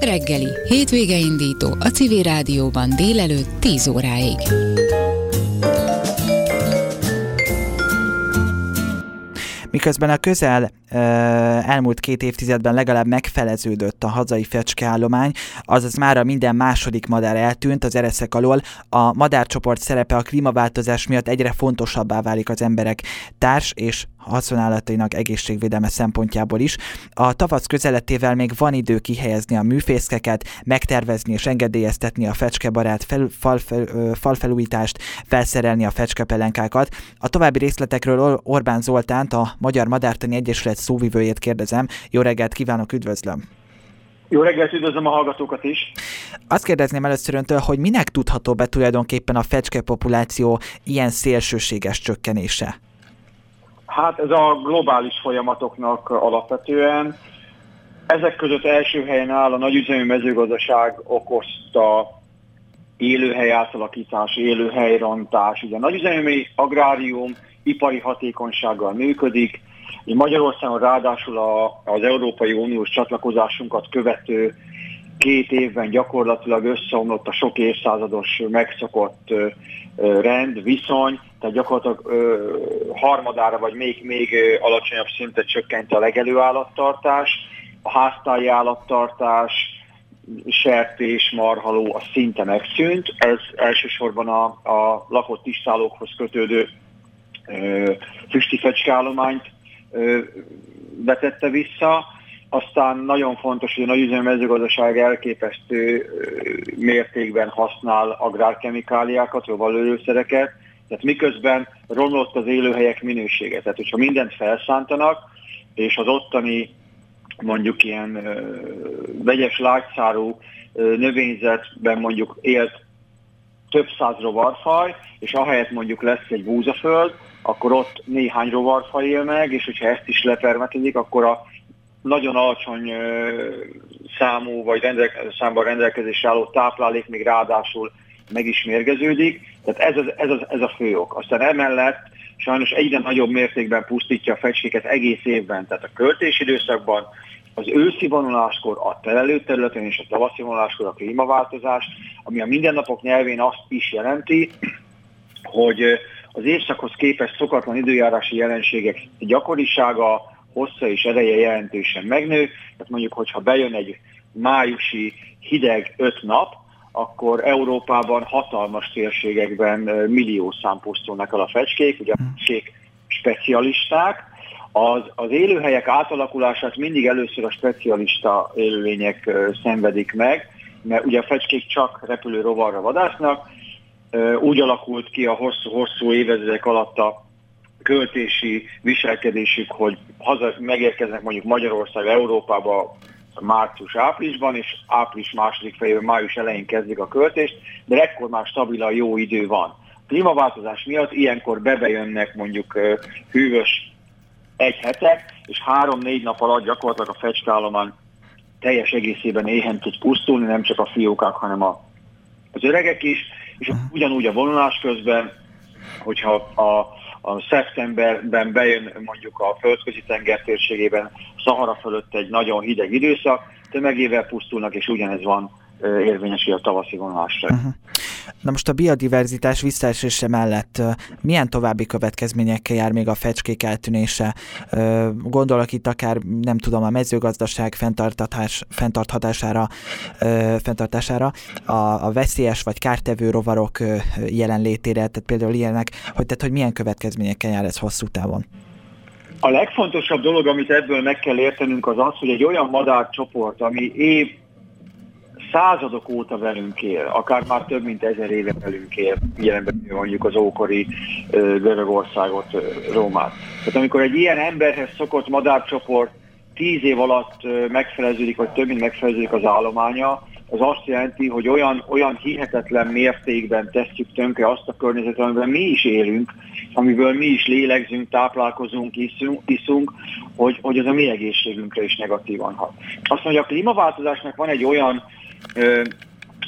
Reggeli, hétvége indító a Civil Rádióban délelőtt 10 óráig. Miközben a közel elmúlt két évtizedben legalább megfeleződött a hazai fecskeállomány, azaz már a minden második madár eltűnt az ereszek alól, a madárcsoport szerepe a klímaváltozás miatt egyre fontosabbá válik az emberek társ és haszonállatainak egészségvédelme szempontjából is. A tavasz közeletével még van idő kihelyezni a műfészkeket, megtervezni és engedélyeztetni a fecskebarát fel, fal, fel, falfelújítást, felszerelni a fecskepelenkákat. A további részletekről Orbán Zoltánt, a Magyar Madártani Egyesület szóvivőjét kérdezem. Jó reggelt kívánok, üdvözlöm! Jó reggelt, üdvözlöm a hallgatókat is! Azt kérdezném először öntől, hogy minek tudható be tulajdonképpen a fecske populáció ilyen szélsőséges csökkenése? Hát ez a globális folyamatoknak alapvetően. Ezek között első helyen áll a nagyüzemű mezőgazdaság okozta élőhely átalakítás, élőhelyrontás. Ugye a nagyüzemű agrárium ipari hatékonysággal működik, Magyarországon ráadásul a, az Európai Uniós csatlakozásunkat követő két évben gyakorlatilag összeomlott a sok évszázados megszokott rend, viszony, tehát gyakorlatilag ö, harmadára vagy még, még alacsonyabb szintet csökkent a legelő állattartás, a háztáji állattartás, sertés, marhaló, a szinte megszűnt. Ez elsősorban a, a lakott tisztálókhoz kötődő ö, füsti fecskeállományt vetette vissza. Aztán nagyon fontos, hogy a nagyüzemi mezőgazdaság elképesztő mértékben használ agrárkemikáliákat, rovalőszereket, tehát miközben romlott az élőhelyek minősége. Tehát, hogyha mindent felszántanak, és az ottani mondjuk ilyen ö, vegyes lágyszárú növényzetben mondjuk élt több száz rovarfaj, és ahelyett mondjuk lesz egy búzaföld, akkor ott néhány rovarfaj él meg, és hogyha ezt is lepermetedik, akkor a nagyon alacsony számú vagy rendelke, számban rendelkezésre álló táplálék még ráadásul meg is mérgeződik. Tehát ez, az, ez, az, ez a fő ok. Aztán emellett sajnos egyre nagyobb mértékben pusztítja a fecskéket egész évben. Tehát a költési időszakban az őszi vonuláskor a területen és a tavaszi vonuláskor a klímaváltozás, ami a mindennapok nyelvén azt is jelenti, hogy az évszakhoz képest szokatlan időjárási jelenségek gyakorisága, hossza és ereje jelentősen megnő. Tehát mondjuk, hogyha bejön egy májusi hideg öt nap, akkor Európában hatalmas térségekben millió szám pusztulnak el a fecskék, ugye a fecskék specialisták. Az, az élőhelyek átalakulását mindig először a specialista élőlények szenvedik meg, mert ugye a fecskék csak repülő rovarra vadásznak, úgy alakult ki a hosszú-hosszú évezredek alatt a költési viselkedésük, hogy haza megérkeznek mondjuk Magyarország, Európába március-áprilisban, és április második fejében, május elején kezdik a költést, de ekkor már stabil a jó idő van. Klímaváltozás miatt ilyenkor bebejönnek mondjuk hűvös egy hetek, és három-négy nap alatt gyakorlatilag a fecskállomány teljes egészében éhen tud pusztulni, nem csak a fiókák, hanem a, az öregek is, és ugyanúgy a vonulás közben, hogyha a a szeptemberben bejön mondjuk a földközi tenger térségében Szahara fölött egy nagyon hideg időszak, tömegével pusztulnak, és ugyanez van érvényesül a tavaszi vonulásra. Uh-huh. Na most a biodiverzitás visszaesése mellett milyen további következményekkel jár még a fecskék eltűnése? Gondolok itt akár, nem tudom, a mezőgazdaság fenntartatás, fenntarthatására, fenntartására, a, a veszélyes vagy kártevő rovarok jelenlétére, tehát például ilyenek, hogy, tehát, hogy milyen következményekkel jár ez hosszú távon? A legfontosabb dolog, amit ebből meg kell értenünk, az az, hogy egy olyan madárcsoport, ami év századok óta velünk él, akár már több mint ezer éve velünk él, jelenben mondjuk az ókori Görögországot, Rómát. Tehát amikor egy ilyen emberhez szokott madárcsoport tíz év alatt megfeleződik, vagy több mint megfeleződik az állománya, az azt jelenti, hogy olyan, olyan hihetetlen mértékben tesszük tönkre azt a környezetet, amiben mi is élünk, amiből mi is lélegzünk, táplálkozunk, iszunk, iszunk hogy, hogy az a mi egészségünkre is negatívan hat. Azt mondja, a klímaváltozásnak van egy olyan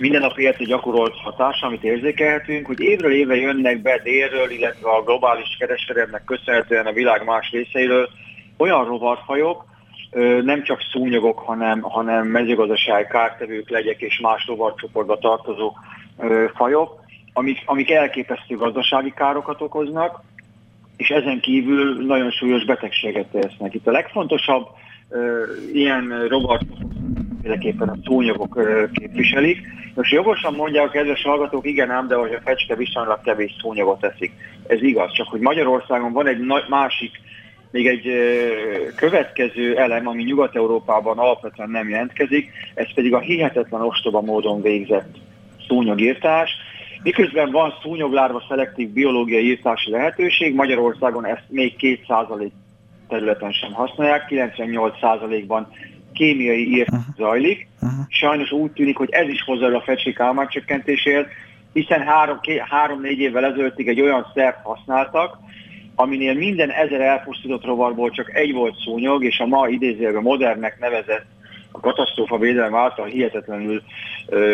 minden nap életre gyakorolt hatás, amit érzékelhetünk, hogy évről évre jönnek be délről, illetve a globális kereskedelemnek köszönhetően a világ más részeiről olyan rovarfajok, nem csak szúnyogok, hanem, hanem mezőgazdasági kártevők, legyek és más rovarcsoportba tartozó fajok, amik, amik elképesztő gazdasági károkat okoznak, és ezen kívül nagyon súlyos betegséget tesznek. Itt a legfontosabb ilyen rovarcsoportok mindenképpen a szúnyogok képviselik. Most jogosan mondják a kedves hallgatók, igen ám, de hogy a fecske viszonylag kevés szúnyogot teszik. Ez igaz, csak hogy Magyarországon van egy másik még egy következő elem, ami Nyugat-Európában alapvetően nem jelentkezik, ez pedig a hihetetlen ostoba módon végzett szúnyogírtás. Miközben van szúnyoglárva szelektív biológiai írtási lehetőség, Magyarországon ezt még 2% területen sem használják, 98%-ban kémiai írt zajlik. Sajnos úgy tűnik, hogy ez is hozzá a fecskék csökkentéséhez, hiszen három-négy évvel ezelőttig egy olyan szert használtak, aminél minden ezer elpusztított rovarból csak egy volt szúnyog, és a ma idézőjelben modernnek nevezett a katasztrófa védelem által hihetetlenül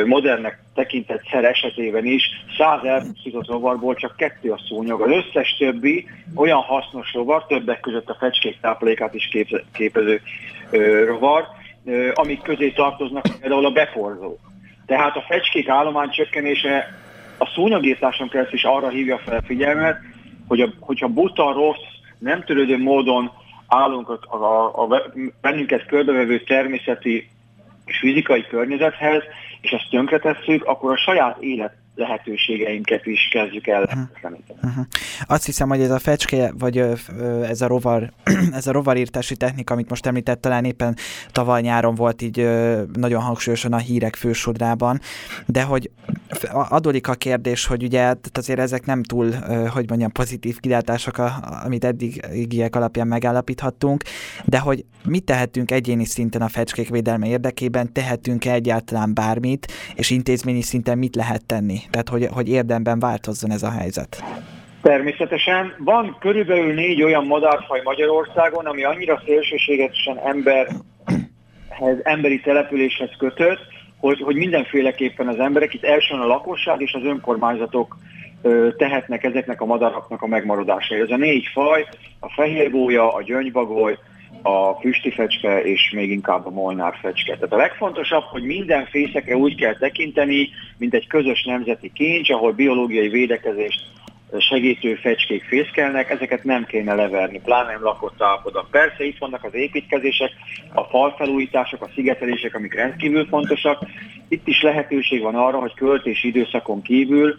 modernnek tekintett szer esetében is száz elpusztított rovarból csak kettő a szúnyog. Az összes többi olyan hasznos rovar, többek között a fecskék táplálékát is képező rovar, amik közé tartoznak például a beporzók. Tehát a fecskék állomány csökkenése a szúnyogírtáson keresztül is arra hívja fel a figyelmet, hogy a, hogyha buta, rossz, nem törődő módon állunk a, a, a bennünket körbevevő természeti és fizikai környezethez, és ezt tönkretesszük, akkor a saját élet lehetőségeinket is kezdjük el uh-huh. uh-huh. Azt hiszem, hogy ez a fecske, vagy ez a rovar, ez a rovarírtási technika, amit most említett, talán éppen tavaly nyáron volt így nagyon hangsúlyosan a hírek fősodrában, de hogy adódik a kérdés, hogy ugye azért ezek nem túl, hogy mondjam, pozitív kilátások, amit eddigiek alapján megállapíthattunk, de hogy mit tehetünk egyéni szinten a fecskék védelme érdekében, tehetünk-e egyáltalán bármit, és intézményi szinten mit lehet tenni? Tehát, hogy, hogy érdemben változzon ez a helyzet. Természetesen. Van körülbelül négy olyan madárfaj Magyarországon, ami annyira szélsőségesen emberhez, emberi településhez kötött, hogy, hogy mindenféleképpen az emberek, itt elsőn a lakosság és az önkormányzatok tehetnek ezeknek a madaraknak a megmaradásáért. Ez a négy faj, a fehérgólya, a gyöngybagoly, a füstifecske és még inkább a molnár fecske. Tehát a legfontosabb, hogy minden fészekre úgy kell tekinteni, mint egy közös nemzeti kincs, ahol biológiai védekezést segítő fecskék fészkelnek, ezeket nem kéne leverni, pláne nem lakott állapoda. Persze itt vannak az építkezések, a falfelújítások, a szigetelések, amik rendkívül fontosak. Itt is lehetőség van arra, hogy költési időszakon kívül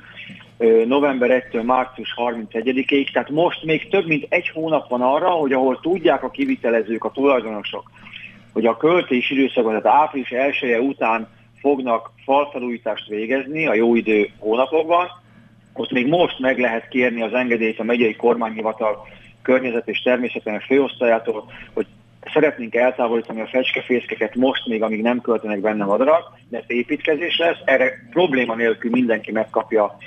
november 1-től március 31-ig, tehát most még több mint egy hónap van arra, hogy ahol tudják a kivitelezők, a tulajdonosok, hogy a költési időszakban, tehát április 1 -e után fognak falfelújítást végezni a jó idő hónapokban, ott még most meg lehet kérni az engedélyt a megyei kormányhivatal környezet és természetesen főosztályától, hogy szeretnénk eltávolítani a fecskefészkeket most még, amíg nem költenek benne madarak, mert építkezés lesz, erre probléma nélkül mindenki megkapja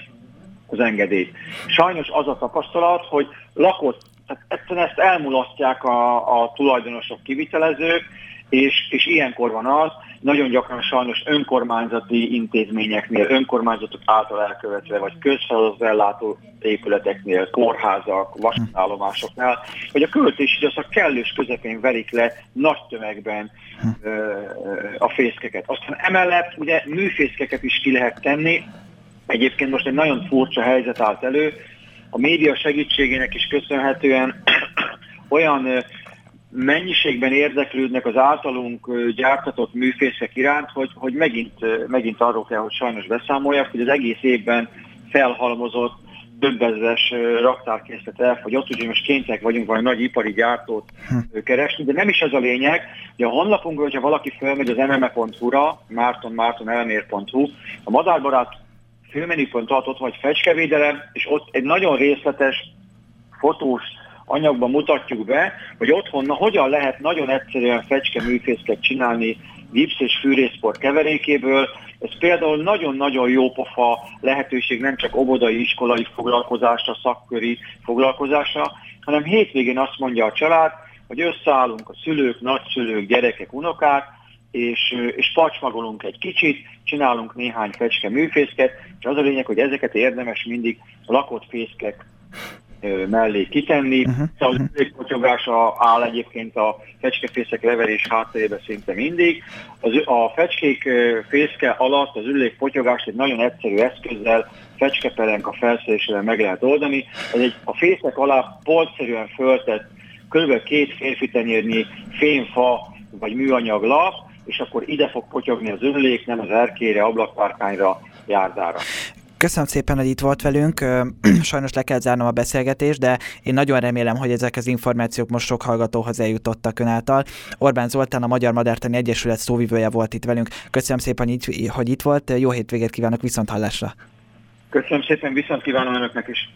az engedélyt. Sajnos az a tapasztalat, hogy lakott, tehát ezt elmulasztják a, a tulajdonosok, kivitelezők, és, és ilyenkor van az, nagyon gyakran sajnos önkormányzati intézményeknél, önkormányzatok által elkövetve, vagy közfeladatellátó épületeknél, kórházak, vasútállomásoknál, hogy a költési időszak kellős közepén verik le nagy tömegben ö, a fészkeket. Aztán emellett ugye műfészkeket is ki lehet tenni, Egyébként most egy nagyon furcsa helyzet állt elő, a média segítségének is köszönhetően olyan mennyiségben érdeklődnek az általunk gyártatott műfészek iránt, hogy, hogy megint, megint arról kell, hogy sajnos beszámoljak, hogy az egész évben felhalmozott több ezeres raktárkészlet elfogyott, úgyhogy most kénytek vagyunk valami nagy ipari gyártót hm. keresni, de nem is ez a lényeg, hogy a honlapunkon, hogyha valaki felmegy az mme.hu-ra, mártonmártonelmér.hu, a madárbarát főmenüpont tartott, vagy fecskevédelem, és ott egy nagyon részletes fotós anyagban mutatjuk be, hogy otthon na, hogyan lehet nagyon egyszerűen fecske műfészket csinálni gipsz és fűrészport keverékéből. Ez például nagyon-nagyon jó pofa lehetőség nem csak obodai iskolai foglalkozásra, szakköri foglalkozásra, hanem hétvégén azt mondja a család, hogy összeállunk a szülők, nagyszülők, gyerekek, unokák, és, és pacsmagolunk egy kicsit, csinálunk néhány fecske műfészket, és az a lényeg, hogy ezeket érdemes mindig lakott fészkek mellé kitenni. Uh-huh. Szóval az üllékpotyogása áll egyébként a fecskefészek leverés hátterébe szinte mindig. Az, a fecskék fészke alatt az üllékpotyogást egy nagyon egyszerű eszközzel fecskepelenk a felszerelésével meg lehet oldani. Ez egy a fészek alá polcszerűen föltett kb. két férfi tenyérnyi fémfa vagy műanyag lap, és akkor ide fog potyogni az üllék, nem az erkére, ablakpárkányra, járdára. Köszönöm szépen, hogy itt volt velünk. Sajnos le kell zárnom a beszélgetést, de én nagyon remélem, hogy ezek az információk most sok hallgatóhoz eljutottak ön által. Orbán Zoltán, a Magyar Madártani Egyesület szóvivője volt itt velünk. Köszönöm szépen, hogy itt volt. Jó hétvégét kívánok, viszont hallásra. Köszönöm szépen, viszont kívánom önöknek is.